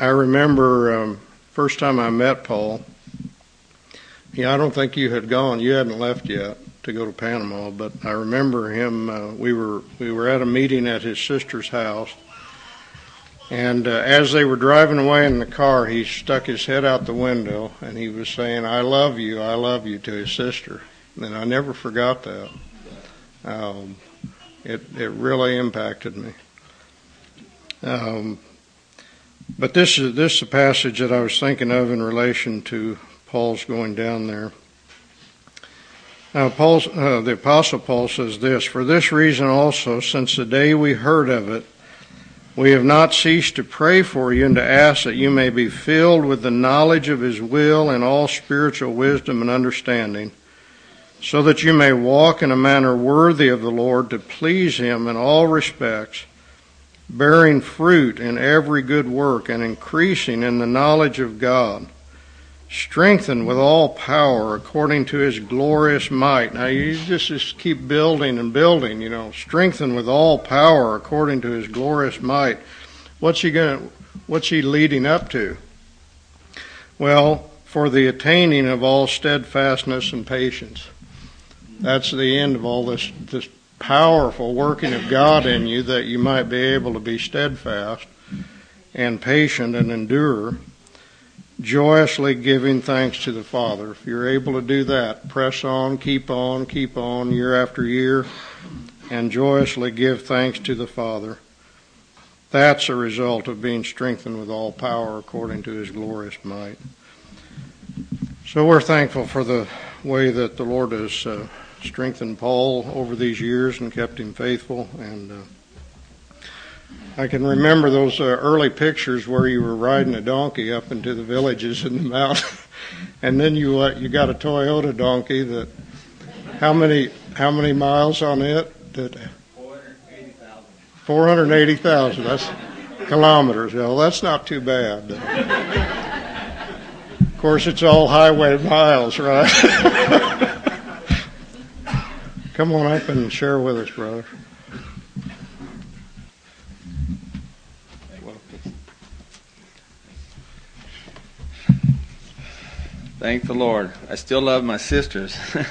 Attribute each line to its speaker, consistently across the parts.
Speaker 1: I remember um, first time I met Paul. Yeah, I don't think you had gone. You hadn't left yet to go to Panama, but I remember him. Uh, we were we were at a meeting at his sister's house, and uh, as they were driving away in the car, he stuck his head out the window and he was saying, "I love you, I love you" to his sister, and I never forgot that. Um, it it really impacted me. Um, but this is this is a passage that I was thinking of in relation to Paul's going down there. Now, Paul's, uh, the Apostle Paul says this For this reason also, since the day we heard of it, we have not ceased to pray for you and to ask that you may be filled with the knowledge of His will and all spiritual wisdom and understanding, so that you may walk in a manner worthy of the Lord to please Him in all respects bearing fruit in every good work and increasing in the knowledge of God, strengthened with all power according to his glorious might. Now you just, just keep building and building, you know, strengthened with all power according to his glorious might. What's he going what's he leading up to? Well, for the attaining of all steadfastness and patience. That's the end of all this this powerful working of God in you that you might be able to be steadfast and patient and endure, joyously giving thanks to the Father. If you're able to do that, press on, keep on, keep on year after year, and joyously give thanks to the Father. That's a result of being strengthened with all power according to his glorious might. So we're thankful for the way that the Lord has. Uh, strengthened Paul over these years and kept him faithful. And uh, I can remember those uh, early pictures where you were riding a donkey up into the villages in the mountain, and then you uh, you got a Toyota donkey that how many how many miles on it? That four hundred eighty thousand. That's kilometers. Well, that's not too bad. Of course, it's all highway miles, right? Come on up and share with us, brother.
Speaker 2: Thank the Lord. I still love my sisters. we,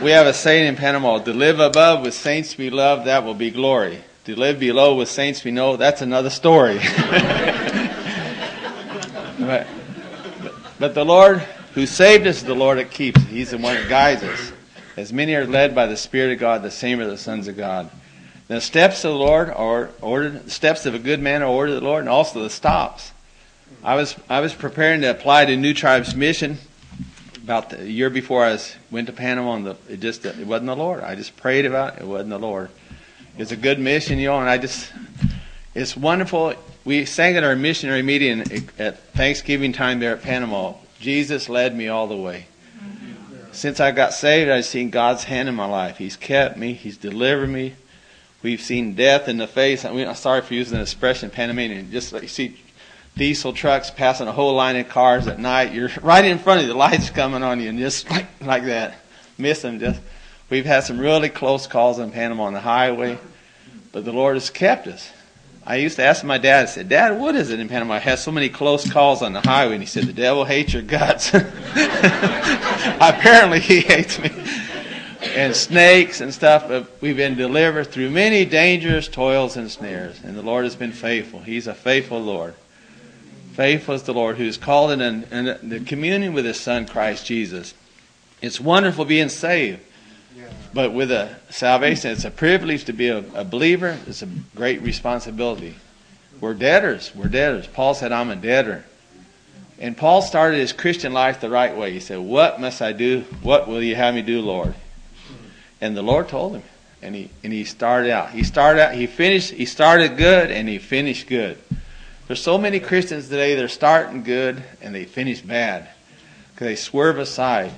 Speaker 2: we have a saying in Panama to live above with saints we love, that will be glory. To live below with saints we know, that's another story. but, but the Lord who saved us is the Lord that keeps. He's the one that guides us. As many are led by the Spirit of God, the same are the sons of God. The steps of the Lord are ordered. The steps of a good man are ordered of the Lord, and also the stops. I was I was preparing to apply to New Tribes Mission about the year before I was, went to Panama, and the, it just it wasn't the Lord. I just prayed about it. It wasn't the Lord. It's a good mission, you know, and I just it's wonderful. We sang at our missionary meeting at Thanksgiving time there at Panama. Jesus led me all the way. Since I got saved, I've seen God's hand in my life. He's kept me. He's delivered me. We've seen death in the face. I mean, I'm sorry for using the expression Panamanian. Just like you see diesel trucks passing a whole line of cars at night. You're right in front of you. The lights coming on you, and just like like that, miss them. Just we've had some really close calls in Panama on the highway, but the Lord has kept us. I used to ask my dad, I said, Dad, what is it in Panama? I have so many close calls on the highway. And he said, The devil hates your guts. Apparently, he hates me. And snakes and stuff. But we've been delivered through many dangerous toils and snares. And the Lord has been faithful. He's a faithful Lord. Faithful is the Lord who's called in, in, in the communion with his Son, Christ Jesus. It's wonderful being saved. But with a salvation, it's a privilege to be a, a believer. It's a great responsibility. We're debtors. We're debtors. Paul said, I'm a debtor. And Paul started his Christian life the right way. He said, What must I do? What will you have me do, Lord? And the Lord told him. And he and he started out. He started out, he finished he started good and he finished good. There's so many Christians today, they're starting good and they finish bad. Because they swerve aside.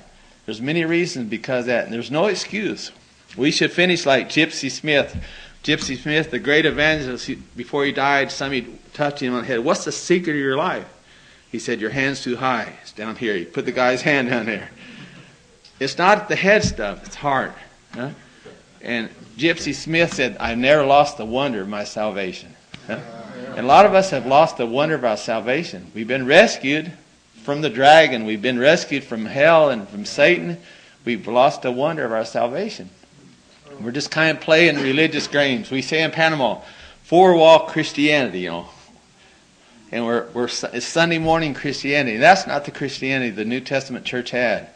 Speaker 2: There's many reasons because that, and there's no excuse. We should finish like Gypsy Smith. Gypsy Smith, the great evangelist, before he died, somebody touched him on the head. What's the secret of your life? He said, Your hand's too high. It's down here. He put the guy's hand down there. It's not the head stuff, it's heart. Huh? And Gypsy Smith said, I've never lost the wonder of my salvation. And a lot of us have lost the wonder of our salvation. We've been rescued from the dragon. We've been rescued from hell and from Satan. We've lost the wonder of our salvation. We're just kind of playing religious games. We say in Panama, four wall Christianity, you know. And we're, we're it's Sunday morning Christianity. That's not the Christianity the New Testament church had.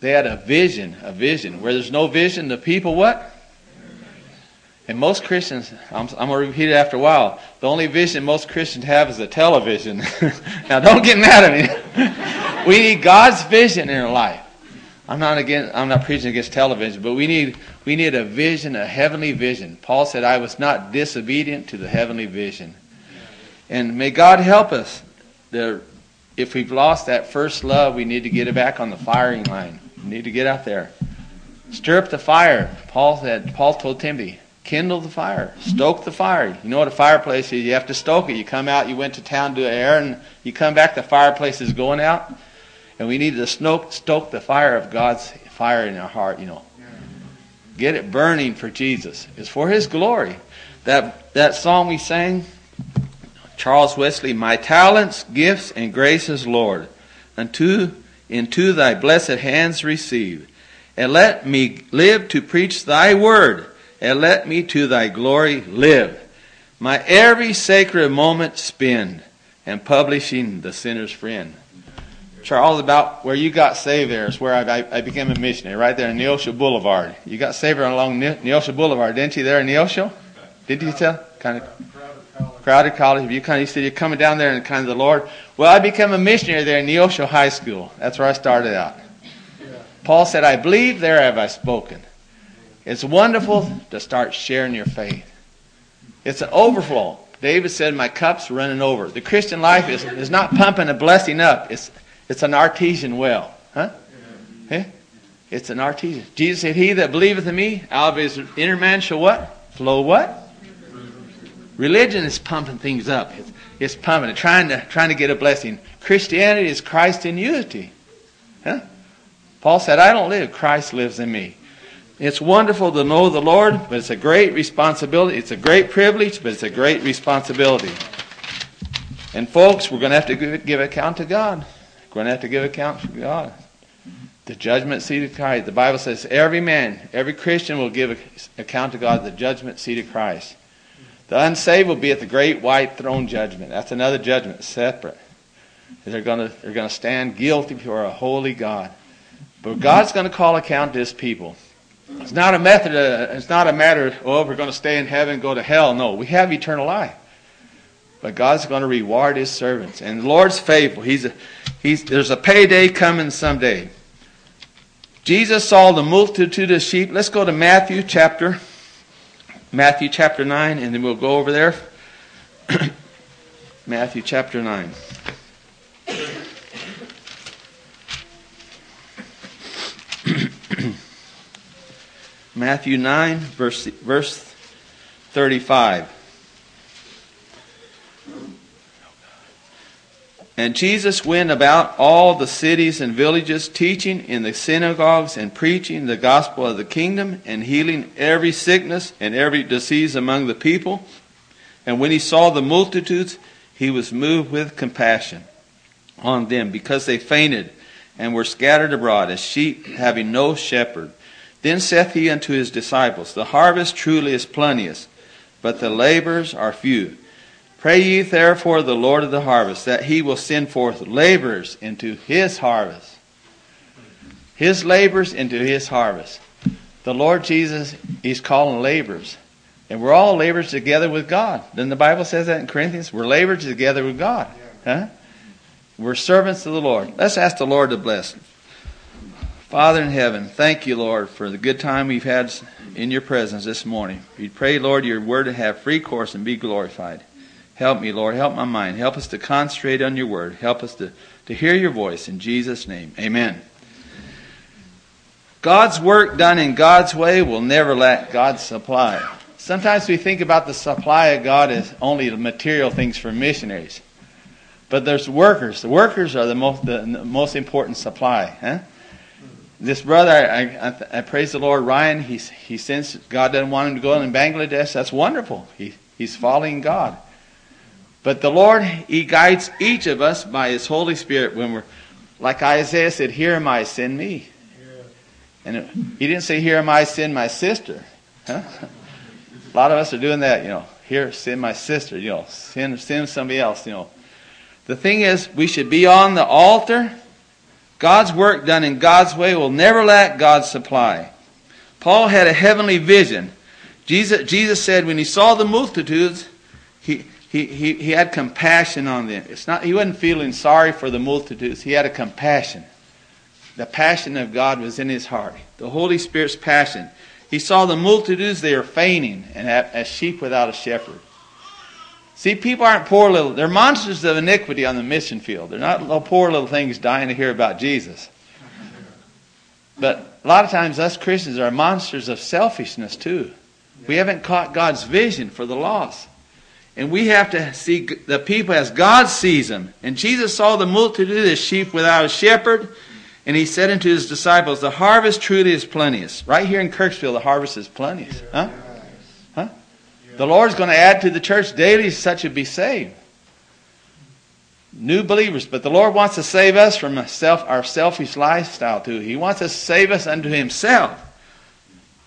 Speaker 2: They had a vision, a vision. Where there's no vision, the people what? And most Christians, I'm, I'm going to repeat it after a while, the only vision most Christians have is a television. now, don't get mad at me. we need God's vision in our life. I'm not against, I'm not preaching against television, but we need we need a vision, a heavenly vision. Paul said, "I was not disobedient to the heavenly vision." And may God help us. The, if we've lost that first love, we need to get it back on the firing line. We need to get out there, stir up the fire. Paul said. Paul told Timothy, kindle the fire, stoke the fire. You know what a fireplace is? You have to stoke it. You come out, you went to town, to air, and you come back, the fireplace is going out. And we need to stoke, stoke the fire of God's fire in our heart, you know. Get it burning for Jesus. It's for His glory. That, that song we sang, Charles Wesley, My talents, gifts, and graces, Lord, unto, into thy blessed hands receive. And let me live to preach thy word and let me to thy glory live. My every sacred moment spend and publishing the sinner's friend. Charles, about where you got saved there is where I, I, became a missionary, right there in Neosho Boulevard. You got saved along Neosho Boulevard, didn't you, there in Neosho? Didn't you tell? Kind of crowded college. You kind of said you're coming down there and kind of the Lord. Well, I became a missionary there in Neosho High School. That's where I started out. Paul said, I believe there have I spoken. It's wonderful to start sharing your faith. It's an overflow. David said, My cup's running over. The Christian life is, is not pumping a blessing up, it's, it's an artesian well. Huh? Yeah. It's an artesian. Jesus said, He that believeth in me, out of his inner man shall what? Flow what? Religion is pumping things up. It's, it's pumping it, trying to, trying to get a blessing. Christianity is Christ in unity. Huh? Paul said, I don't live, Christ lives in me. It's wonderful to know the Lord, but it's a great responsibility. It's a great privilege, but it's a great responsibility. And folks, we're going to have to give, give account to God. We're going to have to give account to God. The judgment seat of Christ. The Bible says every man, every Christian will give account to God the judgment seat of Christ. The unsaved will be at the great white throne judgment. That's another judgment, separate. They're going to, they're going to stand guilty before a holy God. But God's going to call account to his people. It's not a method. Uh, it's not a matter. Of, oh, we're going to stay in heaven, go to hell. No, we have eternal life. But God's going to reward His servants, and the Lord's faithful. He's, a, he's there's a payday coming someday. Jesus saw the multitude of sheep. Let's go to Matthew chapter, Matthew chapter nine, and then we'll go over there. Matthew chapter nine. Matthew 9, verse, verse 35. And Jesus went about all the cities and villages, teaching in the synagogues and preaching the gospel of the kingdom and healing every sickness and every disease among the people. And when he saw the multitudes, he was moved with compassion on them because they fainted and were scattered abroad as sheep having no shepherd. Then saith he unto his disciples, The harvest truly is plenteous, but the laborers are few. Pray ye therefore the Lord of the harvest, that he will send forth laborers into his harvest. His laborers into his harvest. The Lord Jesus, he's calling laborers. And we're all laborers together with God. Then the Bible says that in Corinthians. We're laborers together with God. Huh? We're servants of the Lord. Let's ask the Lord to bless. Father in heaven, thank you, Lord, for the good time we've had in your presence this morning. We pray, Lord, your word to have free course and be glorified. Help me, Lord. Help my mind. Help us to concentrate on your word. Help us to, to hear your voice. In Jesus' name, amen. God's work done in God's way will never lack God's supply. Sometimes we think about the supply of God as only material things for missionaries. But there's workers. The workers are the most, the most important supply. Huh? This brother, I, I, I, praise the Lord, Ryan. He he sensed God doesn't want him to go in Bangladesh. That's wonderful. He He's following God. But the Lord, He guides each of us by His Holy Spirit when we're, like Isaiah said, Here am I, send me. And it, He didn't say, Here am I, send my sister. Huh? A lot of us are doing that, you know. Here, send my sister, you know. Send, send somebody else, you know. The thing is, we should be on the altar. God's work done in God's way will never lack God's supply. Paul had a heavenly vision. Jesus, Jesus said when he saw the multitudes, he, he, he, he had compassion on them. It's not, he wasn't feeling sorry for the multitudes. He had a compassion. The passion of God was in his heart. The Holy Spirit's passion. He saw the multitudes, they are fainting, and as sheep without a shepherd. See, people aren't poor little, they're monsters of iniquity on the mission field. They're not little poor little things dying to hear about Jesus. But a lot of times, us Christians are monsters of selfishness too. We haven't caught God's vision for the lost. And we have to see the people as God sees them. And Jesus saw the multitude as sheep without a shepherd. And he said unto his disciples, The harvest truly is plenteous. Right here in Kirksville, the harvest is plenteous. Huh? The Lord's going to add to the church daily such as be saved. New believers. But the Lord wants to save us from self, our selfish lifestyle too. He wants to save us unto himself.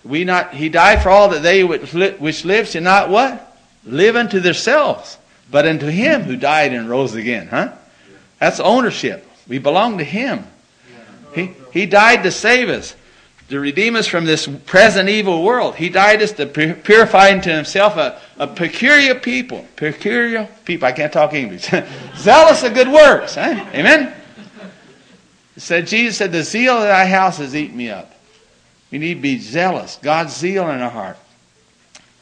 Speaker 2: We not, he died for all that they which live should not what? live unto themselves, but unto him who died and rose again. Huh? That's ownership. We belong to him. He, he died to save us, to redeem us from this present evil world. He died us to purify into himself a, a peculiar people. Peculiar people. I can't talk English. Zealous of good works. Huh? Amen? Said, Jesus said, The zeal of thy house has eaten me up. We need to be zealous. God's zeal in our heart.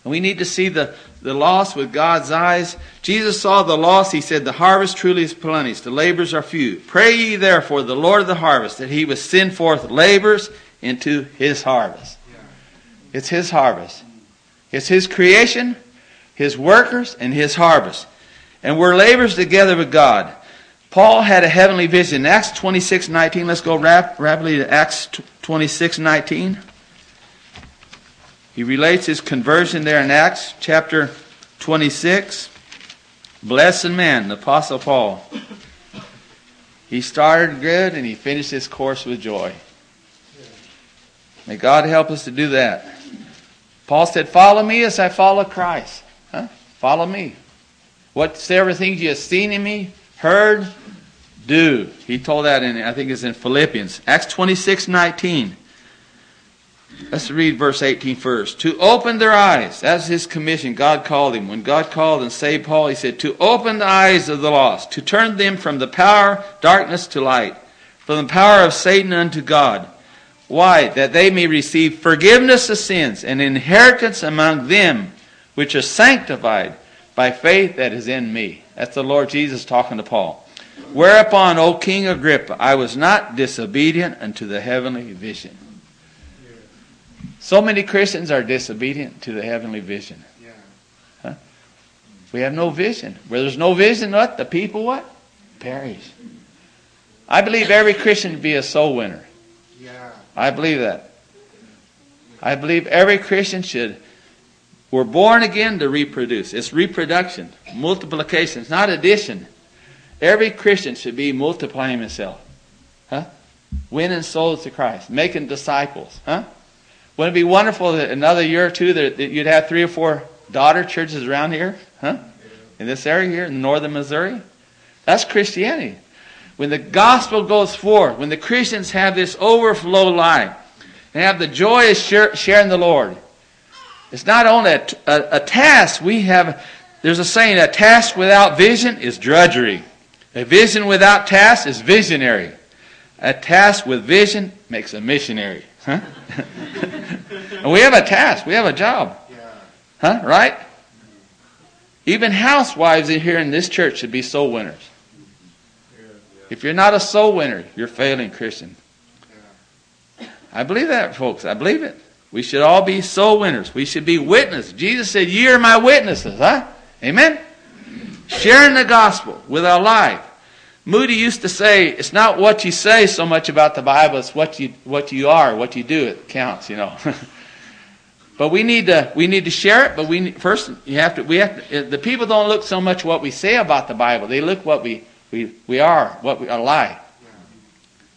Speaker 2: And we need to see the, the lost with God's eyes. Jesus saw the loss. He said, The harvest truly is plenteous, the labors are few. Pray ye therefore the Lord of the harvest that he would send forth labors into his harvest. It's his harvest. It's his creation, his workers, and his harvest. And we're laborers together with God. Paul had a heavenly vision. Acts 26 19. Let's go rap- rapidly to Acts 26 19. He relates his conversion there in Acts chapter 26. Blessed man, the Apostle Paul. He started good and he finished his course with joy. May God help us to do that. Paul said, Follow me as I follow Christ. Huh? Follow me. Whatsoever things you have seen in me, heard, do. He told that in, I think it's in Philippians. Acts 26 19. Let's read verse 18 first. To open their eyes. That's his commission. God called him. When God called and saved Paul, he said, To open the eyes of the lost, to turn them from the power, darkness to light, from the power of Satan unto God. Why? That they may receive forgiveness of sins and inheritance among them which are sanctified by faith that is in me. That's the Lord Jesus talking to Paul. Whereupon, O King Agrippa, I was not disobedient unto the heavenly vision. So many Christians are disobedient to the heavenly vision. Huh? We have no vision. Where there's no vision, what? The people what? Perish. I believe every Christian to be a soul winner. I believe that. I believe every Christian should. We're born again to reproduce. It's reproduction, multiplication. It's not addition. Every Christian should be multiplying himself. Huh? Winning souls to Christ, making disciples. Huh? Wouldn't it be wonderful that another year or two that, that you'd have three or four daughter churches around here? Huh? In this area here, in northern Missouri? That's Christianity. When the gospel goes forth, when the Christians have this overflow life, and have the joy of sharing the Lord, it's not only a, a, a task we have. There's a saying: a task without vision is drudgery. A vision without task is visionary. A task with vision makes a missionary. Huh? and we have a task. We have a job. Huh? Right? Even housewives in here in this church should be soul winners. If you're not a soul winner, you're failing Christian. I believe that, folks. I believe it. We should all be soul winners. We should be witnesses. Jesus said, Ye are my witnesses, huh? Amen? Sharing the gospel with our life. Moody used to say, it's not what you say so much about the Bible, it's what you, what you are, what you do, it counts, you know. But we need to we need to share it. But we first you have to we have to, the people don't look so much what we say about the Bible. They look what we we, we are what we are like.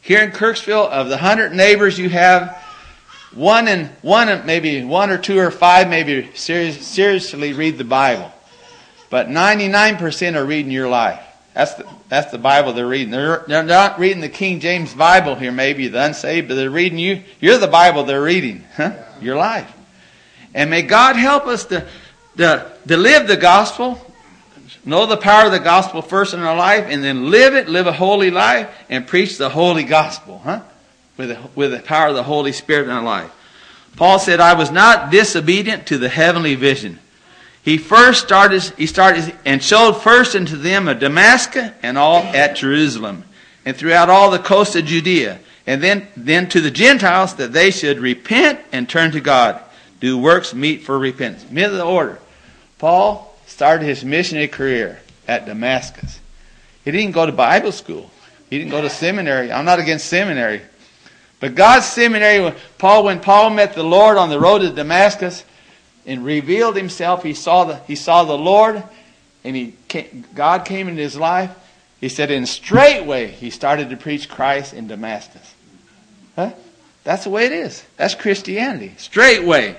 Speaker 2: Here in Kirksville, of the hundred neighbors you have, one and one maybe one or two or five maybe serious, seriously read the Bible, but ninety nine percent are reading your life. That's the, that's the Bible they're reading. They're, they're not reading the King James Bible here, maybe the unsaved, but they're reading you. You're the Bible they're reading, huh? Your life. And may God help us to, to, to live the gospel, know the power of the gospel first in our life, and then live it, live a holy life, and preach the holy gospel, huh? With the, with the power of the Holy Spirit in our life. Paul said, I was not disobedient to the heavenly vision. He first started, he started and showed first unto them of Damascus and all at Jerusalem and throughout all the coast of Judea and then, then to the Gentiles that they should repent and turn to God, do works meet for repentance. Mid of the order. Paul started his missionary career at Damascus. He didn't go to Bible school. He didn't go to seminary. I'm not against seminary. But God's seminary, Paul, when Paul met the Lord on the road to Damascus, and revealed himself. He saw the, he saw the Lord, and he came, God came into his life. He said, in straightway, he started to preach Christ in Damascus. Huh? That's the way it is. That's Christianity. Straightway.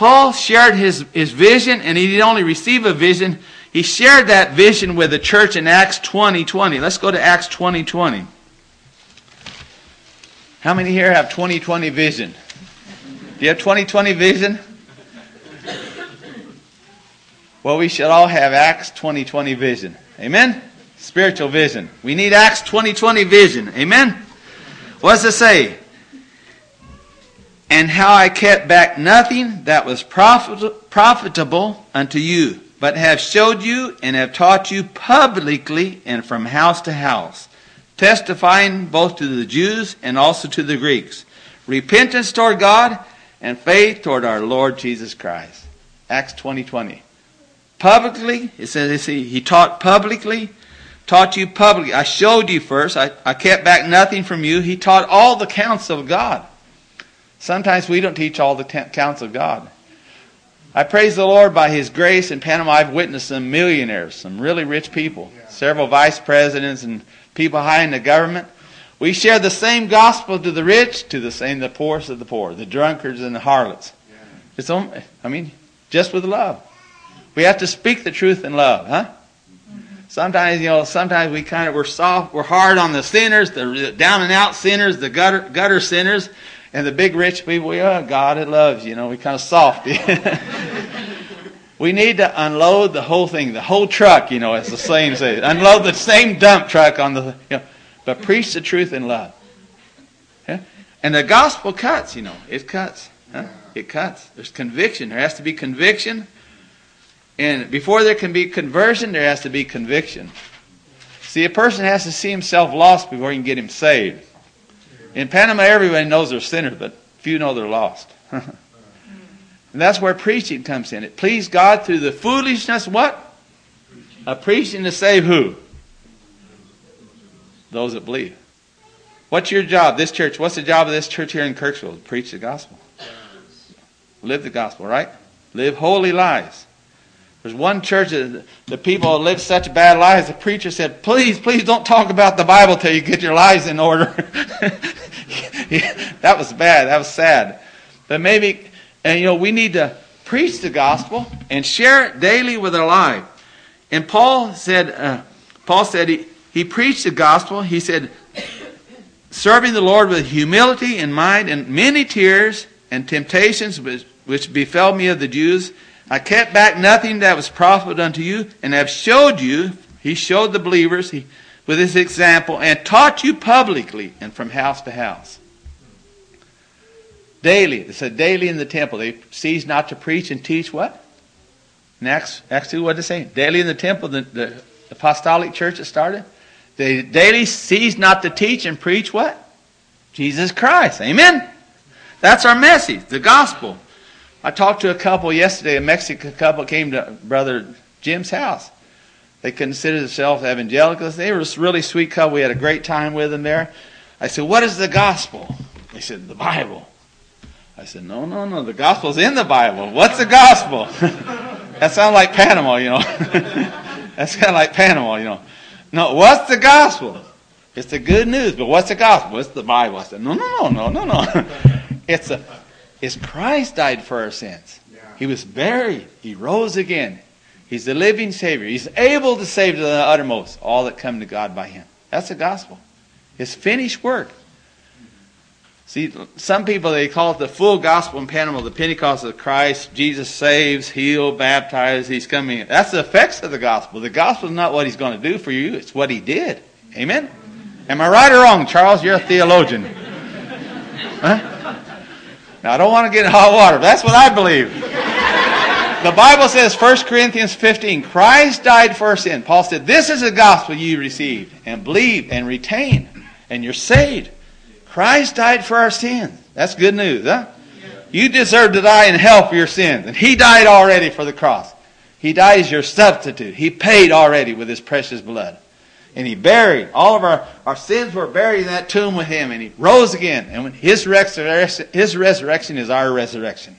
Speaker 2: Paul shared his, his vision, and he didn't only receive a vision, he shared that vision with the church in Acts 20 20. Let's go to Acts 20 20. How many here have 2020 vision? Do you have 2020 vision? Well, we should all have Acts 2020 vision. Amen? Spiritual vision. We need Acts 2020 vision. Amen? What does it say? And how I kept back nothing that was profit, profitable unto you, but have showed you and have taught you publicly and from house to house, testifying both to the Jews and also to the Greeks, repentance toward God and faith toward our Lord Jesus Christ. Acts 2020 publicly. It says he taught publicly, taught you publicly. I showed you first. I, I kept back nothing from you. He taught all the counts of God. Sometimes we don't teach all the counts of God. I praise the Lord by His grace in Panama. I've witnessed some millionaires, some really rich people, several vice presidents and people high in the government. We share the same gospel to the rich, to the same the poorest of the poor, the drunkards and the harlots. It's, only, I mean, just with love. We have to speak the truth in love, huh? Sometimes, you know, sometimes we kind of, we're soft, we're hard on the sinners, the down and out sinners, the gutter, gutter sinners, and the big rich people, we, oh, God, it loves you, know, we kind of soft. we need to unload the whole thing, the whole truck, you know, as the saying says. Unload the same dump truck on the, you know, but preach the truth in love. Yeah? And the gospel cuts, you know, it cuts. Huh? It cuts. There's conviction. There has to be conviction and before there can be conversion, there has to be conviction. See, a person has to see himself lost before he can get him saved. In Panama, everybody knows they're sinners, but few know they're lost. and that's where preaching comes in. It pleased God through the foolishness, what? A preaching to save who? Those that believe. What's your job, this church? What's the job of this church here in Kirksville? Preach the gospel. Live the gospel, right? Live holy lives. There's one church that the people lived such bad lives. The preacher said, "Please, please don't talk about the Bible till you get your lives in order." that was bad. That was sad. But maybe, and you know, we need to preach the gospel and share it daily with our life. And Paul said, uh, Paul said he, he preached the gospel. He said, serving the Lord with humility in mind and many tears and temptations which, which befell me of the Jews I kept back nothing that was profitable unto you, and have showed you, he showed the believers he, with his example, and taught you publicly and from house to house. Daily, it said daily in the temple. They ceased not to preach and teach what? In Acts, Acts 2, what did it say? Daily in the temple, the, the apostolic church that started. They daily ceased not to teach and preach what? Jesus Christ. Amen? That's our message, the gospel. I talked to a couple yesterday, a Mexican couple came to Brother Jim's house. They considered themselves evangelicals. They were a really sweet couple. We had a great time with them there. I said, What is the gospel? They said, The Bible. I said, No, no, no. The gospel's in the Bible. What's the gospel? that sounds like Panama, you know. That's kind of like Panama, you know. No, what's the gospel? It's the good news, but what's the gospel? It's the Bible. I said, No, no, no, no, no, no. It's a, it's Christ died for our sins. He was buried. He rose again. He's the living Savior. He's able to save to the uttermost all that come to God by Him. That's the gospel. His finished work. See, some people, they call it the full gospel in Panama, the Pentecost of Christ. Jesus saves, heals, baptizes, He's coming. That's the effects of the gospel. The gospel is not what He's going to do for you, it's what He did. Amen? Am I right or wrong, Charles? You're a theologian. Huh? Now, I don't want to get in hot water, but that's what I believe. The Bible says, 1 Corinthians 15, Christ died for our sin. Paul said, This is the gospel you received and believe and retain, and you're saved. Christ died for our sins. That's good news, huh? You deserve to die in hell for your sins, and He died already for the cross. He died as your substitute. He paid already with His precious blood. And He buried. All of our, our sins were buried in that tomb with Him, and He rose again. And when His, resurrection, His resurrection is our resurrection.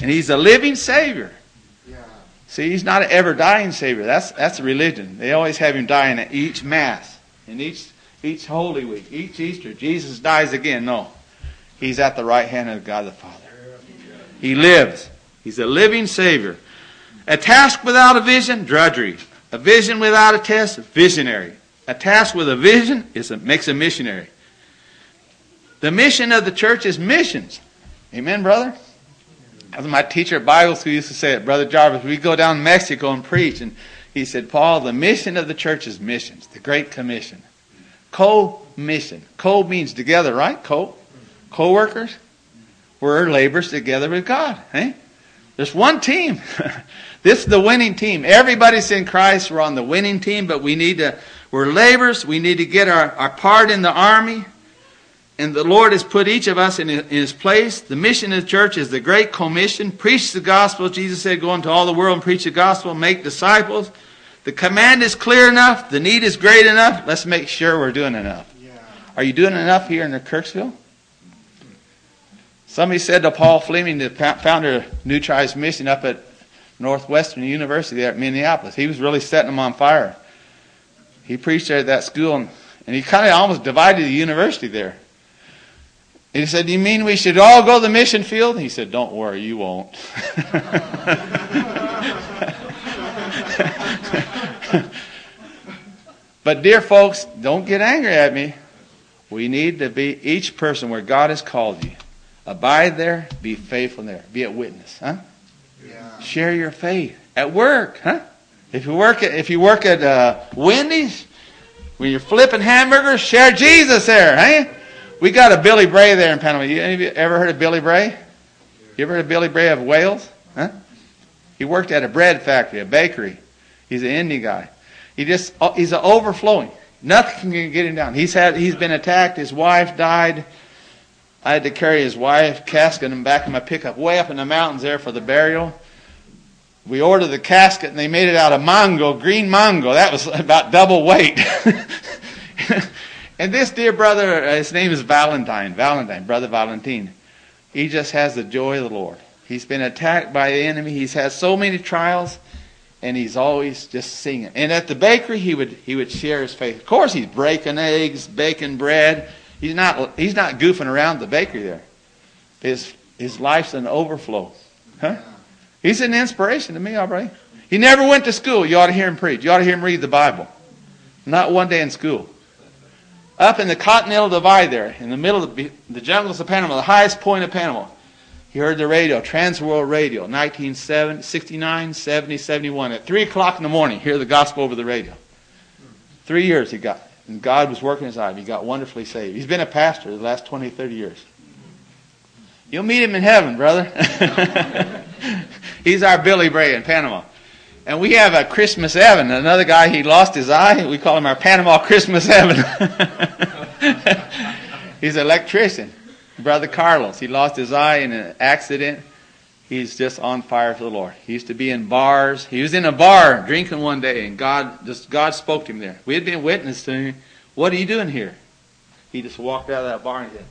Speaker 2: And he's a living Savior. Yeah. See, he's not an ever dying Savior. That's that's religion. They always have him dying at each Mass, and each each Holy Week, each Easter. Jesus dies again. No. He's at the right hand of God the Father. He lives. He's a living Savior. A task without a vision, drudgery. A vision without a test, visionary. A task with a vision is a, makes a missionary. The mission of the church is missions. Amen, brother? As my teacher at Bible school used to say it, Brother Jarvis, we go down to Mexico and preach, and he said, Paul, the mission of the church is missions, the Great Commission. Co-mission. Co means together, right? Co. Co-workers. We're laborers together with God. Eh? There's one team. this is the winning team. Everybody's in Christ. We're on the winning team, but we need to, we're laborers. We need to get our, our part in the army. And the Lord has put each of us in his place. The mission of the church is the Great Commission. Preach the gospel. Jesus said, go into all the world and preach the gospel, make disciples. The command is clear enough. The need is great enough. Let's make sure we're doing enough. Are you doing enough here in the Kirksville? Somebody said to Paul Fleming, the founder of New Tribes Mission up at Northwestern University there at Minneapolis, he was really setting them on fire. He preached there at that school, and, and he kind of almost divided the university there. And he said, You mean we should all go to the mission field? He said, Don't worry, you won't. but, dear folks, don't get angry at me. We need to be each person where God has called you. Abide there, be faithful there, be a witness, huh? Share your faith at work, huh? If you work at if you work at uh, Wendy's, when you're flipping hamburgers, share Jesus there, huh? We got a Billy Bray there in Panama. You, any of you ever heard of Billy Bray? You ever heard of Billy Bray of Wales? Huh? He worked at a bread factory, a bakery. He's an Indian guy. He just oh, he's overflowing. Nothing can get him down. He's had he's been attacked. His wife died. I had to carry his wife casket in the back of my pickup way up in the mountains there for the burial. We ordered the casket and they made it out of mango, green mango. That was about double weight. And this dear brother, uh, his name is Valentine, Valentine, brother Valentine. He just has the joy of the Lord. He's been attacked by the enemy. He's had so many trials, and he's always just singing. And at the bakery, he would he would share his faith. Of course, he's breaking eggs, baking bread. He's not he's not goofing around the bakery there. His his life's an overflow. Huh? He's an inspiration to me, already. He never went to school. You ought to hear him preach. You ought to hear him read the Bible. Not one day in school up in the Continental Divide there, in the middle of the, the jungles of Panama, the highest point of Panama. He heard the radio, Transworld Radio, 1969, 70, 71. At 3 o'clock in the morning, hear the gospel over the radio. Three years he got. And God was working his life. He got wonderfully saved. He's been a pastor the last 20, 30 years. You'll meet him in heaven, brother. He's our Billy Bray in Panama. And we have a Christmas Evan, another guy, he lost his eye. We call him our Panama Christmas Evan. He's an electrician. Brother Carlos, he lost his eye in an accident. He's just on fire for the Lord. He used to be in bars. He was in a bar drinking one day, and God just God spoke to him there. We had been witness to him. What are you doing here? He just walked out of that bar and said,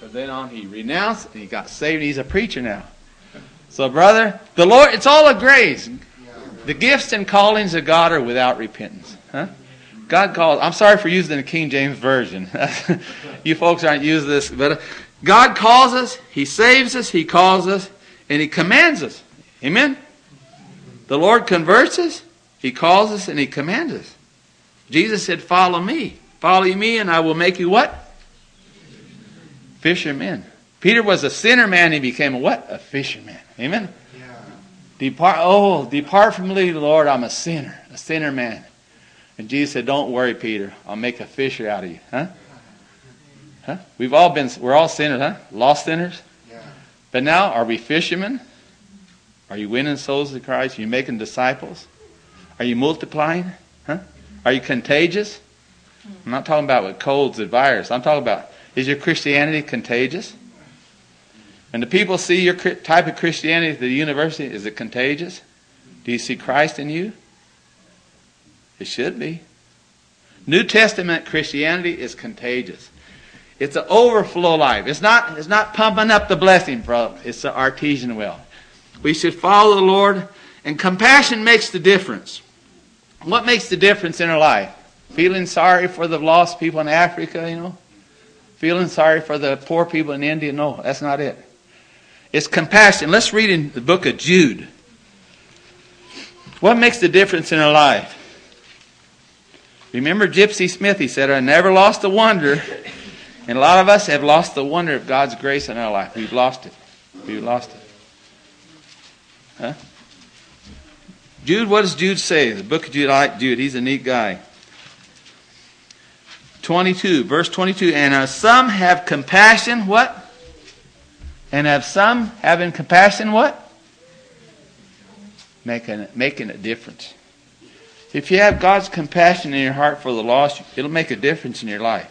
Speaker 2: But then on, he renounced and he got saved. And he's a preacher now. So, brother, the Lord, it's all a grace. The gifts and callings of God are without repentance. Huh? God calls. I'm sorry for using the King James Version. you folks aren't using this, but God calls us, He saves us, He calls us, and He commands us. Amen? The Lord converts us, He calls us, and He commands us. Jesus said, Follow me. Follow me, and I will make you what? Fishermen. Peter was a sinner man, he became a what? A fisherman. Amen? Yeah. Depart, oh, depart from me, Lord, I'm a sinner, a sinner man. And Jesus said, Don't worry, Peter, I'll make a fisher out of you. Huh? Huh? We've all been, we're all sinners, huh? Lost sinners. But now, are we fishermen? Are you winning souls to Christ? Are you making disciples? Are you multiplying? Huh? Are you contagious? I'm not talking about with colds and virus. I'm talking about is your Christianity contagious? And the people see your type of Christianity at the university, is it contagious? Do you see Christ in you? It should be. New Testament Christianity is contagious. It's an overflow life. It's not, it's not pumping up the blessing, bro. It's an artesian well. We should follow the Lord, and compassion makes the difference. What makes the difference in our life? Feeling sorry for the lost people in Africa, you know? Feeling sorry for the poor people in India? No, that's not it. It's compassion. Let's read in the book of Jude. What makes the difference in our life? Remember Gypsy Smith? He said, I never lost a wonder and a lot of us have lost the wonder of God's grace in our life. We've lost it. We've lost it. Huh? Jude, what does Jude say? The book of Jude, I like Jude. He's a neat guy. 22, verse 22. And some have compassion, what? And have some having compassion, what? Making, making a difference. If you have God's compassion in your heart for the lost, it'll make a difference in your life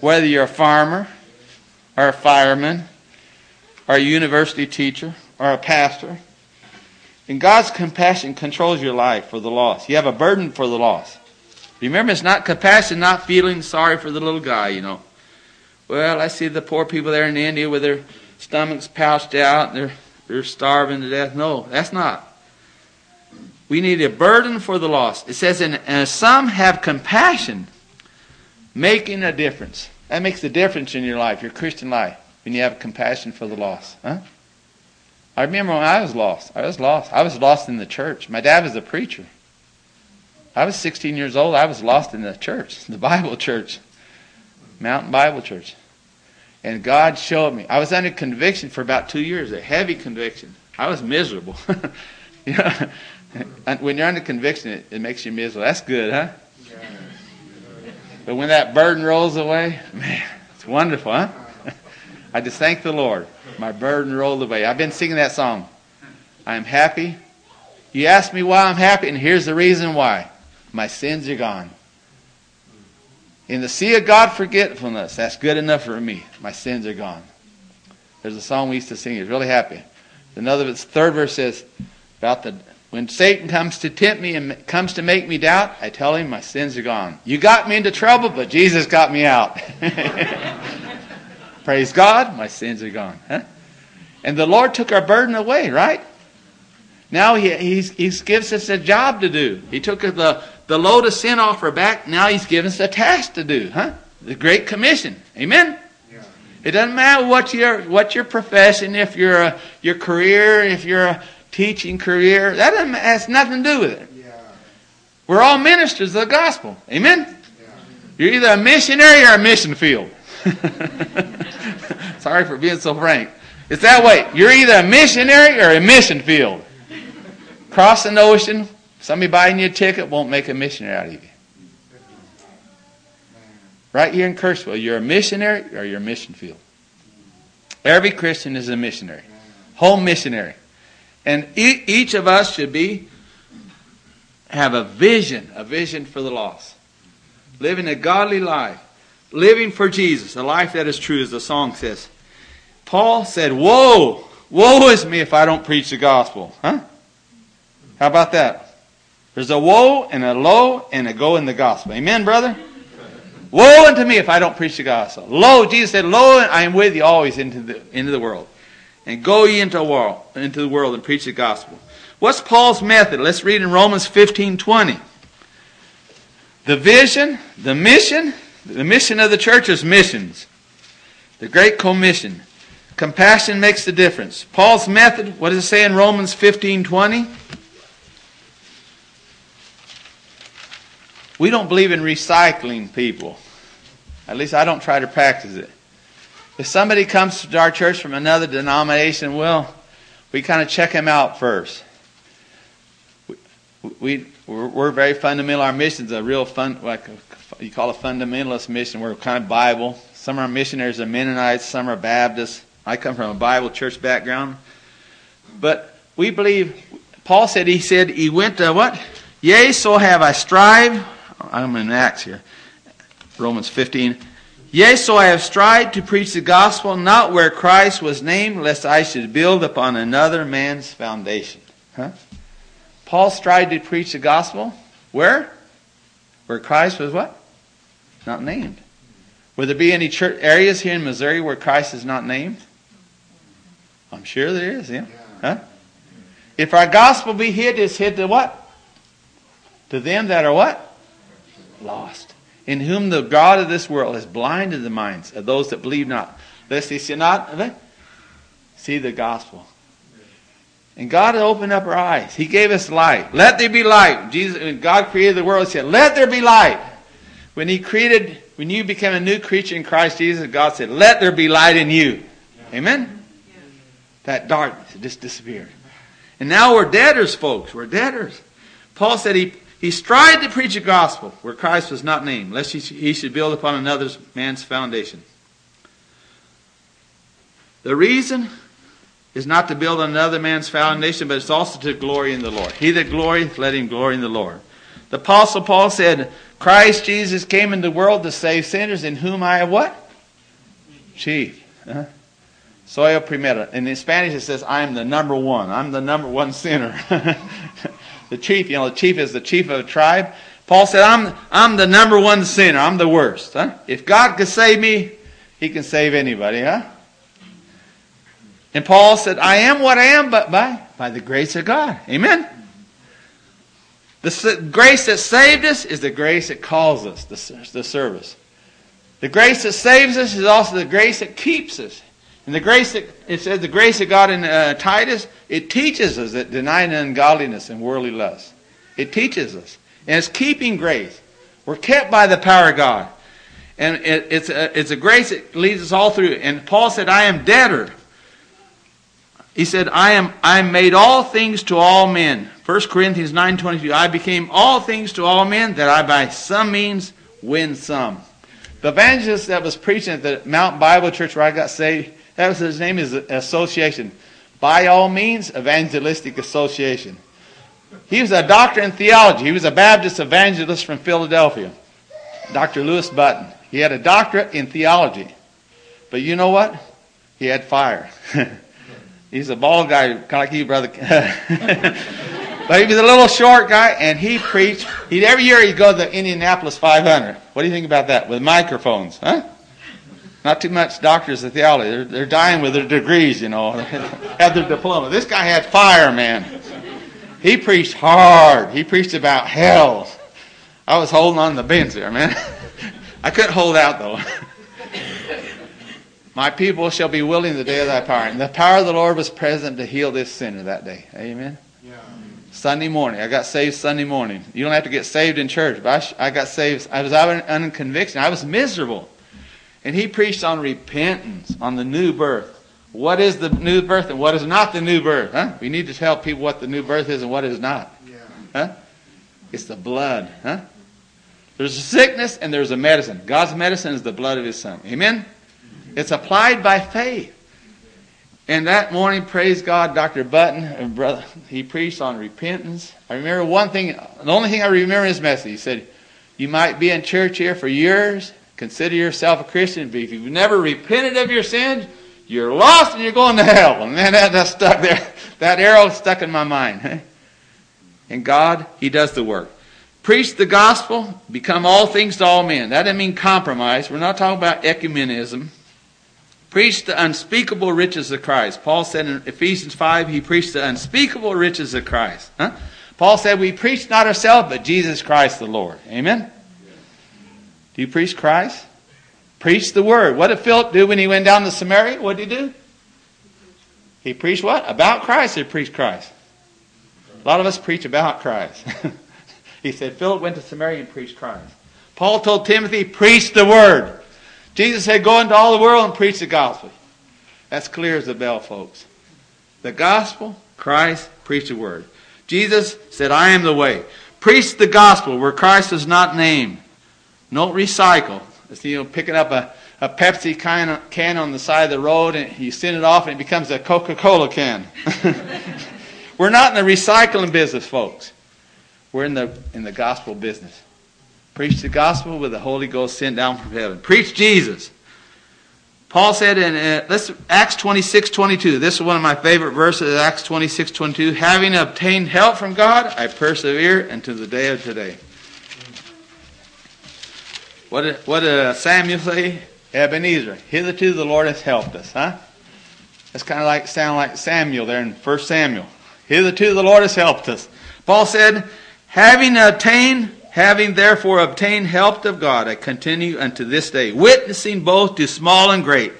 Speaker 2: whether you're a farmer or a fireman or a university teacher or a pastor. And God's compassion controls your life for the lost. You have a burden for the lost. Remember, it's not compassion, not feeling sorry for the little guy, you know. Well, I see the poor people there in India with their stomachs pouched out and they're, they're starving to death. No, that's not. We need a burden for the lost. It says, and some have compassion making a difference. That makes a difference in your life, your Christian life, when you have compassion for the lost. Huh? I remember when I was lost. I was lost. I was lost in the church. My dad was a preacher. I was 16 years old. I was lost in the church, the Bible church, Mountain Bible Church. And God showed me. I was under conviction for about two years, a heavy conviction. I was miserable. you know, when you're under conviction, it, it makes you miserable. That's good, huh? But when that burden rolls away, man, it's wonderful, huh? I just thank the Lord. My burden rolled away. I've been singing that song. I am happy. You ask me why I'm happy, and here's the reason why. My sins are gone. In the sea of God forgetfulness, that's good enough for me. My sins are gone. There's a song we used to sing. It's really happy. Another, third verse says about the when Satan comes to tempt me and comes to make me doubt, I tell him my sins are gone. You got me into trouble, but Jesus got me out. Praise God, my sins are gone. Huh? And the Lord took our burden away, right? Now he, he's, he gives us a job to do. He took the, the load of sin off our back. Now he's given us a task to do, huh? The Great Commission. Amen? Yeah. It doesn't matter what your, what your profession, if you're a, your career, if you're a, teaching career. That has nothing to do with it. Yeah. We're all ministers of the gospel. Amen? Yeah. You're either a missionary or a mission field. Sorry for being so frank. It's that way. You're either a missionary or a mission field. Crossing the ocean, somebody buying you a ticket won't make a missionary out of you. Right here in Kirksville, you're a missionary or you're a mission field. Every Christian is a missionary. Home missionary. And each of us should be have a vision, a vision for the lost. Living a godly life. Living for Jesus, a life that is true, as the song says. Paul said, Woe! Woe is me if I don't preach the gospel. Huh? How about that? There's a woe and a low and a go in the gospel. Amen, brother? Woe unto me if I don't preach the gospel. Lo, Jesus said, Lo, I am with you always into the, into the world. And go ye into, world, into the world and preach the gospel. What's Paul's method? Let's read in Romans 15 20. The vision, the mission, the mission of the church is missions. The Great Commission. Compassion makes the difference. Paul's method, what does it say in Romans 15 20? We don't believe in recycling people. At least I don't try to practice it. If somebody comes to our church from another denomination, well, we kind of check him out first. We, we, we're, we're very fundamental. Our mission's a real fun, like a, you call a fundamentalist mission. We're kind of Bible. Some of our missionaries are Mennonites, some are Baptists. I come from a Bible church background. But we believe, Paul said, he said, he went to what? Yea, so have I strived I'm in Acts here. Romans 15. Yea, so I have strived to preach the gospel not where Christ was named, lest I should build upon another man's foundation. Huh? Paul strived to preach the gospel where? Where Christ was what? Not named. Would there be any church areas here in Missouri where Christ is not named? I'm sure there is, yeah. Huh? If our gospel be hid, it's hid to what? To them that are what? lost. In whom the God of this world has blinded the minds of those that believe not, lest they see not see the gospel. And God opened up our eyes. He gave us light. Let there be light. Jesus, when God created the world, He said, Let there be light. When He created, when you became a new creature in Christ Jesus, God said, Let there be light in you. Amen? That darkness just disappeared. And now we're debtors, folks. We're debtors. Paul said he he strived to preach a gospel where Christ was not named, lest he should build upon another man's foundation. The reason is not to build on another man's foundation, but it's also to glory in the Lord. He that glorieth, let him glory in the Lord. The Apostle Paul said, Christ Jesus came into the world to save sinners, in whom I have what? Chief. Uh-huh. Soy primero. And in Spanish it says, I am the number one. I'm the number one sinner. the chief, you know, the chief is the chief of a tribe. Paul said, I'm, I'm the number one sinner. I'm the worst. Huh? If God can save me, he can save anybody, huh? And Paul said, I am what I am, but by, by the grace of God. Amen? The grace that saved us is the grace that calls us, the, the service. The grace that saves us is also the grace that keeps us. And the grace that, it says the grace of God in uh, Titus, it teaches us that denying ungodliness and worldly lust. It teaches us. And it's keeping grace. We're kept by the power of God. And it, it's, a, it's a grace that leads us all through. And Paul said, I am debtor. He said, I am I made all things to all men. 1 Corinthians 9.22, I became all things to all men that I by some means win some. The evangelist that was preaching at the Mount Bible Church where I got saved, that was his name is association. By all means, evangelistic association. He was a doctor in theology. He was a Baptist evangelist from Philadelphia. Dr. Lewis Button. He had a doctorate in theology. But you know what? He had fire. He's a bald guy, kind of like you, brother. but he was a little short guy, and he preached. He'd, every year he'd go to the Indianapolis 500. What do you think about that? With microphones, huh? Not too much doctors of theology. They're, they're dying with their degrees, you know, have their diploma. This guy had fire, man. He preached hard. He preached about hell. I was holding on the bench there, man. I couldn't hold out, though. My people shall be willing the day of thy power. And the power of the Lord was present to heal this sinner that day. Amen. Yeah. Sunday morning. I got saved Sunday morning. You don't have to get saved in church, but I, I got saved. I was out in conviction. I was miserable. And he preached on repentance, on the new birth. What is the new birth and what is not the new birth? Huh? We need to tell people what the new birth is and what is not. Yeah. Huh? It's the blood. Huh? There's a sickness and there's a medicine. God's medicine is the blood of his son. Amen? It's applied by faith. And that morning, praise God, Dr. Button, uh, brother, he preached on repentance. I remember one thing, the only thing I remember in his message, he said, You might be in church here for years, consider yourself a Christian, but if you've never repented of your sins, you're lost and you're going to hell. And man, that, that stuck there. That arrow stuck in my mind. Eh? And God, He does the work. Preach the gospel, become all things to all men. That doesn't mean compromise. We're not talking about ecumenism. Preach the unspeakable riches of Christ. Paul said in Ephesians 5, he preached the unspeakable riches of Christ. Huh? Paul said, We preach not ourselves, but Jesus Christ the Lord. Amen? Do you preach Christ? Preach the word. What did Philip do when he went down to Samaria? What did he do? He preached what? About Christ. He preached Christ. A lot of us preach about Christ. he said, Philip went to Samaria and preached Christ. Paul told Timothy, preach the word. Jesus said, go into all the world and preach the gospel. That's clear as a bell, folks. The gospel, Christ, preach the word. Jesus said, I am the way. Preach the gospel where Christ is not named. Don't recycle. It's, you know, picking up a, a Pepsi can, can on the side of the road and you send it off and it becomes a Coca-Cola can. We're not in the recycling business, folks. We're in the, in the gospel business. Preach the gospel with the Holy Ghost sent down from heaven. Preach Jesus. Paul said in uh, this, Acts 26, 22, this is one of my favorite verses, Acts 26, 22, having obtained help from God, I persevere unto the day of today. What did, what did uh, Samuel say? Ebenezer, hitherto the Lord has helped us, huh? That's kind of like sound like Samuel there in 1 Samuel. Hitherto the Lord has helped us. Paul said, having obtained, having therefore obtained help of God, I continue unto this day, witnessing both to small and great,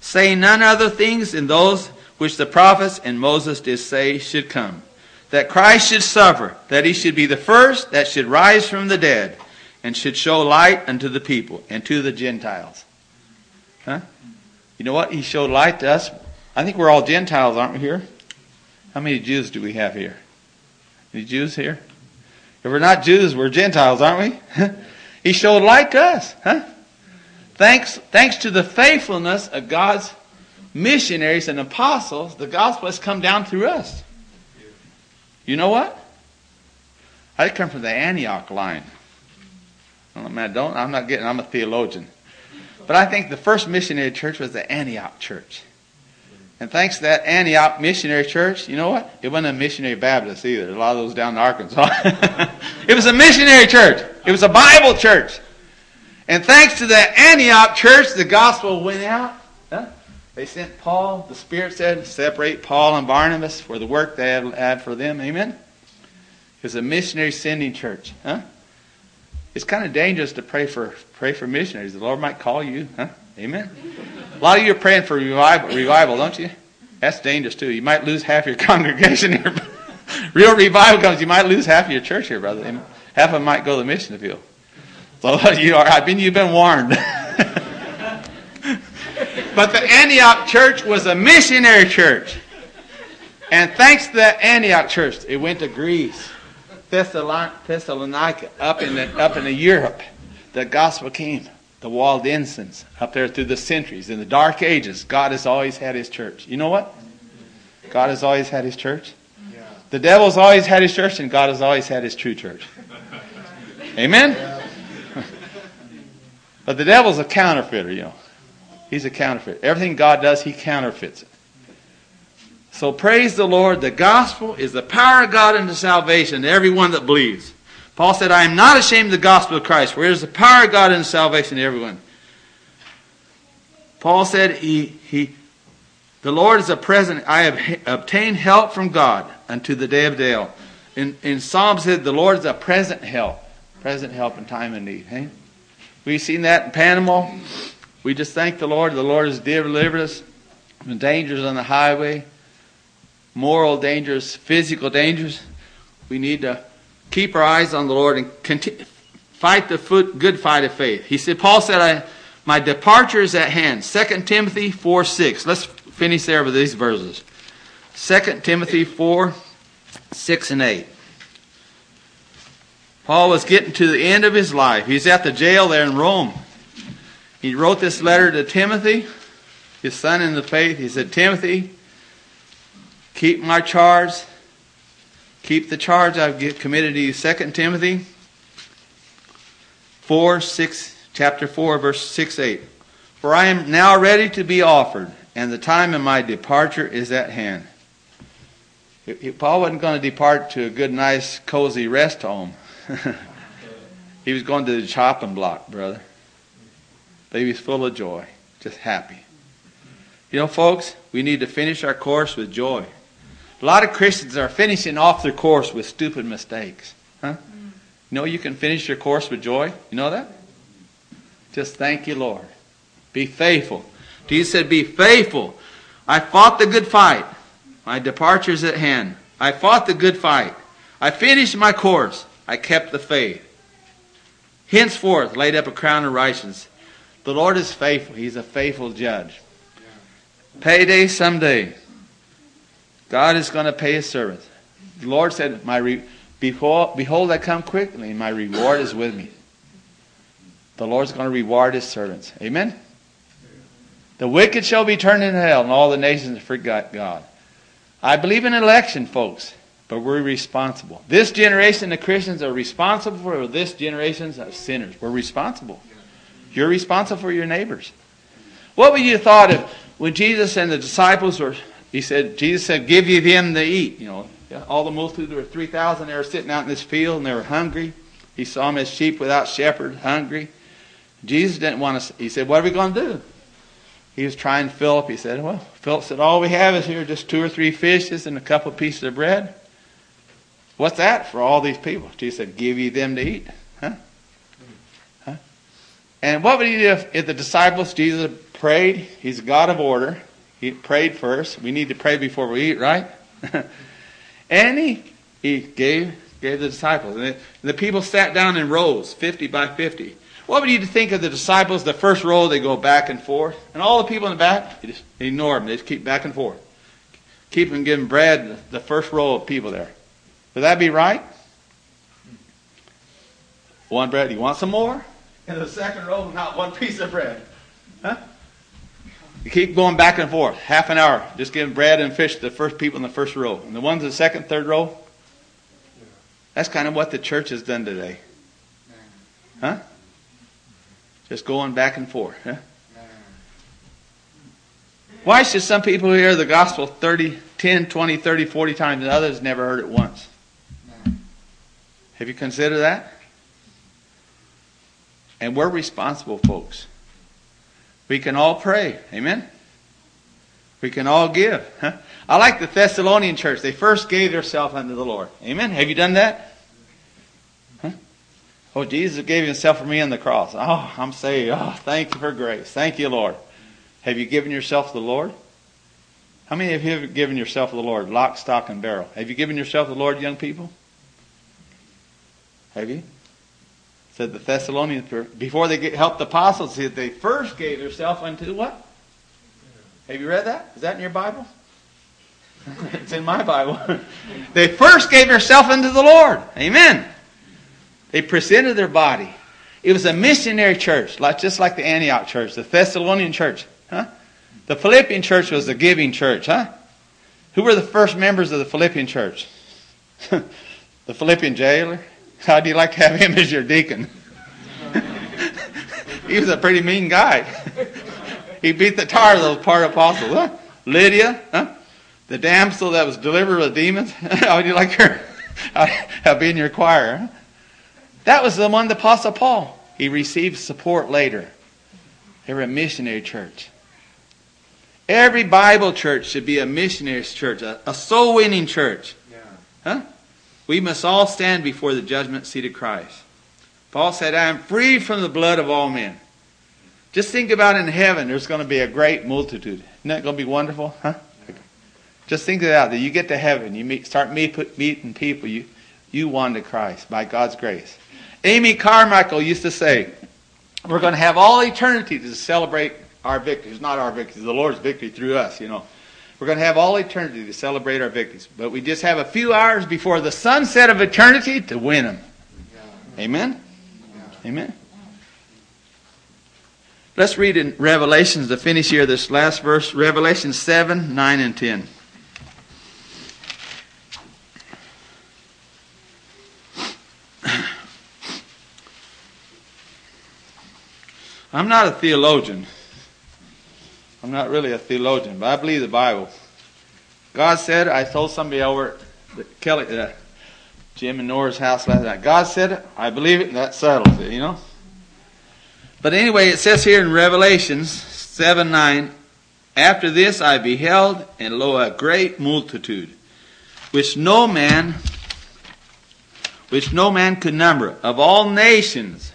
Speaker 2: saying none other things than those which the prophets and Moses did say should come. That Christ should suffer, that he should be the first that should rise from the dead, and should show light unto the people and to the Gentiles. Huh? You know what? He showed light to us. I think we're all Gentiles, aren't we here? How many Jews do we have here? Any Jews here? If we're not Jews, we're Gentiles, aren't we? he showed light to us. Huh? Thanks, thanks to the faithfulness of God's missionaries and apostles, the gospel has come down through us. You know what? I come from the Antioch line. I don't, I'm not getting, I'm a theologian. But I think the first missionary church was the Antioch church. And thanks to that Antioch missionary church, you know what? It wasn't a missionary Baptist either. A lot of those down in Arkansas. it was a missionary church. It was a Bible church. And thanks to that Antioch church, the gospel went out. They sent Paul. The Spirit said, separate Paul and Barnabas for the work they had for them. Amen? It was a missionary sending church. Huh? It's kind of dangerous to pray for pray for missionaries. The Lord might call you, huh? Amen. A lot of you are praying for revival, revival, don't you? That's dangerous too. You might lose half your congregation here. Real revival comes, you might lose half your church here, brother. Half of them might go to the mission field. So you are. I've been. You've been warned. but the Antioch church was a missionary church, and thanks to that Antioch church, it went to Greece. Thessalonica, up in the, up in the Europe, the gospel came. The walled Waldensians, up there through the centuries, in the dark ages, God has always had His church. You know what? God has always had His church. The devil's always had his church, and God has always had His true church. Amen. but the devil's a counterfeiter, you know. He's a counterfeit. Everything God does, he counterfeits it. So praise the Lord. The gospel is the power of God unto salvation to everyone that believes. Paul said, I am not ashamed of the gospel of Christ, for it is the power of God unto salvation to everyone. Paul said, he, he, The Lord is a present. I have obtained help from God unto the day of Dale. In, in Psalms, said, The Lord is a present help. Present help in time of need. Hey? We've seen that in Panama. We just thank the Lord. The Lord has delivered us from dangers on the highway moral dangers, physical dangers. We need to keep our eyes on the Lord and continue, fight the foot, good fight of faith. He said, Paul said, I, my departure is at hand. 2 Timothy 4 6. Let's finish there with these verses. 2 Timothy 4 6 and 8. Paul was getting to the end of his life. He's at the jail there in Rome. He wrote this letter to Timothy, his son in the faith. He said, Timothy, Keep my charge. Keep the charge I've committed to you. 2 Timothy 4, 6, chapter 4, verse 6, 8. For I am now ready to be offered, and the time of my departure is at hand. Paul wasn't going to depart to a good, nice, cozy rest home. He was going to the chopping block, brother. But he was full of joy, just happy. You know, folks, we need to finish our course with joy. A lot of Christians are finishing off their course with stupid mistakes. Huh? You know you can finish your course with joy? You know that? Just thank you, Lord. Be faithful. Jesus said, Be faithful. I fought the good fight. My departure's at hand. I fought the good fight. I finished my course. I kept the faith. Henceforth, laid up a crown of righteousness. The Lord is faithful. He's a faithful judge. Payday someday. God is going to pay his servants. The Lord said, My re- behold, behold, I come quickly, and my reward is with me. The Lord's going to reward his servants. Amen? The wicked shall be turned into hell, and all the nations forget God. I believe in election, folks, but we're responsible. This generation of Christians are responsible for this generation of sinners. We're responsible. You're responsible for your neighbors. What would you have thought if when Jesus and the disciples were, he said, Jesus said, give you them to eat. You know, all the multitude, there were 3,000, they were sitting out in this field and they were hungry. He saw them as sheep without shepherd, hungry. Jesus didn't want to, he said, what are we going to do? He was trying Philip. He said, well, Philip said, all we have is here just two or three fishes and a couple of pieces of bread. What's that for all these people? Jesus said, give you them to eat. Huh? Huh? And what would he do if, if the disciples, Jesus prayed? He's a God of order. He prayed first. We need to pray before we eat, right? and he, he gave, gave the disciples. And the, people sat down in rows, 50 by 50. What would you think of the disciples? The first row, they go back and forth. And all the people in the back, you just ignore them. They just keep back and forth. Keep them giving bread the first row of people there. Would that be right? One bread. You want some more? In the second row, not one piece of bread. Huh? You keep going back and forth. Half an hour. Just giving bread and fish to the first people in the first row. And the ones in the second, third row, that's kind of what the church has done today. Huh? Just going back and forth. Huh? Why should some people hear the gospel 30, 10, 20, 30, 40 times and others never heard it once? Have you considered that? And we're responsible, folks. We can all pray. Amen? We can all give. Huh? I like the Thessalonian church. They first gave themselves unto the Lord. Amen? Have you done that? Huh? Oh, Jesus gave himself for me on the cross. Oh, I'm saved. Oh, thank you for grace. Thank you, Lord. Have you given yourself to the Lord? How many of you have given yourself to the Lord? Lock, stock, and barrel. Have you given yourself to the Lord, young people? Have you? Said the Thessalonians, before they helped the apostles, they first gave themselves unto what? Have you read that? Is that in your Bible? it's in my Bible. they first gave themselves unto the Lord. Amen. They presented their body. It was a missionary church, like just like the Antioch church, the Thessalonian church. Huh? The Philippian church was the giving church, huh? Who were the first members of the Philippian church? the Philippian jailer? How do you like to have him as your deacon? he was a pretty mean guy. he beat the tar of those part apostles. Huh? Lydia, huh? the damsel that was delivered with demons. How would you like her? How be in your choir? Huh? That was the one, the Apostle Paul. He received support later. They were a missionary church. Every Bible church should be a missionary church, a, a soul winning church. Yeah. Huh? We must all stand before the judgment seat of Christ. Paul said, I am free from the blood of all men. Just think about in heaven, there's going to be a great multitude. Isn't that going to be wonderful? Huh? Just think of out that you get to heaven, you meet, start meet, meeting people, you, you won to Christ by God's grace. Amy Carmichael used to say, we're going to have all eternity to celebrate our victories. Not our victories, the Lord's victory through us, you know. We're going to have all eternity to celebrate our victories. But we just have a few hours before the sunset of eternity to win them. Amen? Amen. Let's read in Revelations to finish here this last verse, Revelation 7, 9, and 10. I'm not a theologian. I'm not really a theologian, but I believe the Bible. God said, I told somebody over at Kelly, uh, Jim and Nora's house last night. God said it, I believe it, and that settles it, you know? But anyway, it says here in Revelations 7 9, After this I beheld, and lo, a great multitude, which no man, which no man could number, of all nations,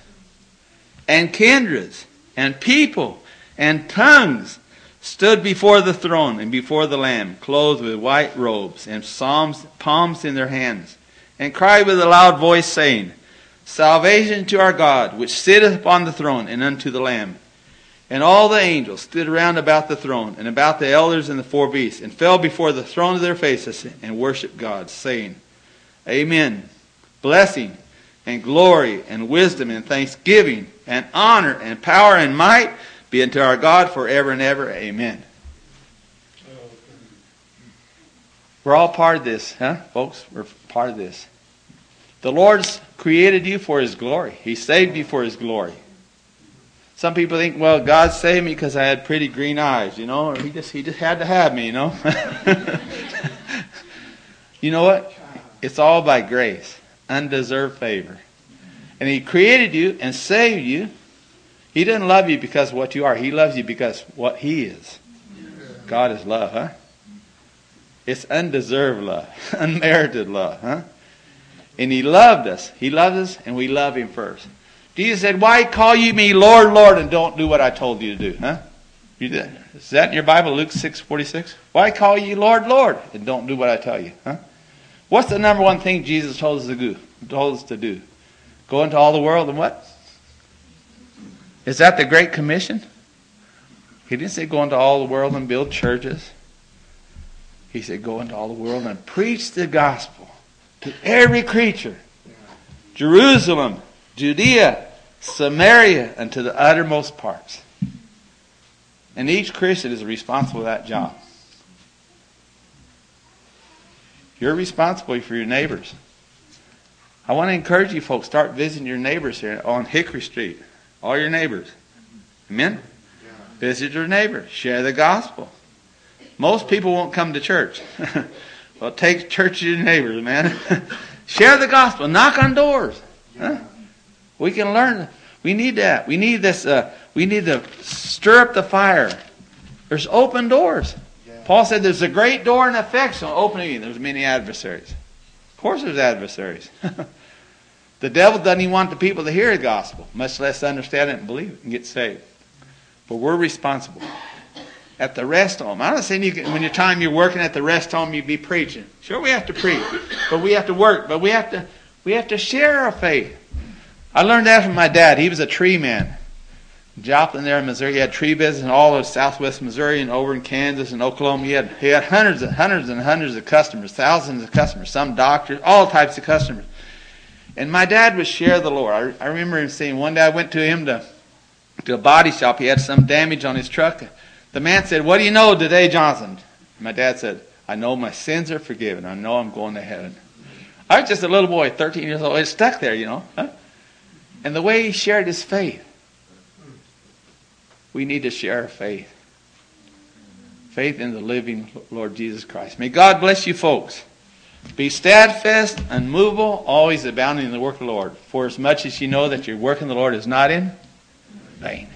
Speaker 2: and kindreds, and people, and tongues, stood before the throne and before the Lamb, clothed with white robes, and psalms, palms in their hands, and cried with a loud voice, saying, Salvation to our God, which sitteth upon the throne, and unto the Lamb. And all the angels stood around about the throne, and about the elders and the four beasts, and fell before the throne of their faces, and worshipped God, saying, Amen. Blessing, and glory, and wisdom, and thanksgiving, and honor, and power, and might be unto our God forever and ever. Amen. We're all part of this, huh, folks? We're part of this. The Lord's created you for His glory. He saved you for His glory. Some people think, well, God saved me because I had pretty green eyes, you know, or He just He just had to have me, you know. you know what? It's all by grace, undeserved favor. And He created you and saved you. He doesn't love you because what you are. He loves you because what He is. God is love, huh? It's undeserved love, unmerited love, huh? And He loved us. He loves us, and we love Him first. Jesus said, Why call you me Lord, Lord, and don't do what I told you to do? Huh? You did. Is that in your Bible, Luke six forty six? Why call you Lord, Lord, and don't do what I tell you? Huh? What's the number one thing Jesus told us to do? Told us to do? Go into all the world and what? Is that the Great Commission? He didn't say go into all the world and build churches. He said go into all the world and preach the gospel to every creature. Jerusalem, Judea, Samaria, and to the uttermost parts. And each Christian is responsible for that job. You're responsible for your neighbors. I want to encourage you folks, start visiting your neighbors here on Hickory Street. All your neighbors. Amen? Visit your neighbors. Share the gospel. Most people won't come to church. well, take church to your neighbors, man. Share the gospel. Knock on doors. Huh? We can learn. We need that. We need this. Uh, we need to stir up the fire. There's open doors. Paul said there's a great door and effectual opening. There's many adversaries. Of course, there's adversaries. the devil doesn't even want the people to hear the gospel, much less understand it and believe it and get saved. But we're responsible. At the rest home, I'm not saying you can, when your time you're working at the rest home, you'd be preaching. Sure, we have to preach, but we have to work. But we have to we have to share our faith. I learned that from my dad. He was a tree man. Joplin there in Missouri, he had tree business in all of southwest Missouri and over in Kansas and Oklahoma. He had he had hundreds and hundreds and hundreds of customers, thousands of customers, some doctors, all types of customers. And my dad would share the Lord. I, I remember him saying one day I went to him to to a body shop. He had some damage on his truck. The man said, What do you know today, Johnson? My dad said, I know my sins are forgiven. I know I'm going to heaven. I was just a little boy, 13 years old. It stuck there, you know. Huh? And the way he shared his faith, we need to share our faith. Faith in the living Lord Jesus Christ. May God bless you, folks. Be steadfast, unmovable, always abounding in the work of the Lord. For as much as you know that your work in the Lord is not in vain.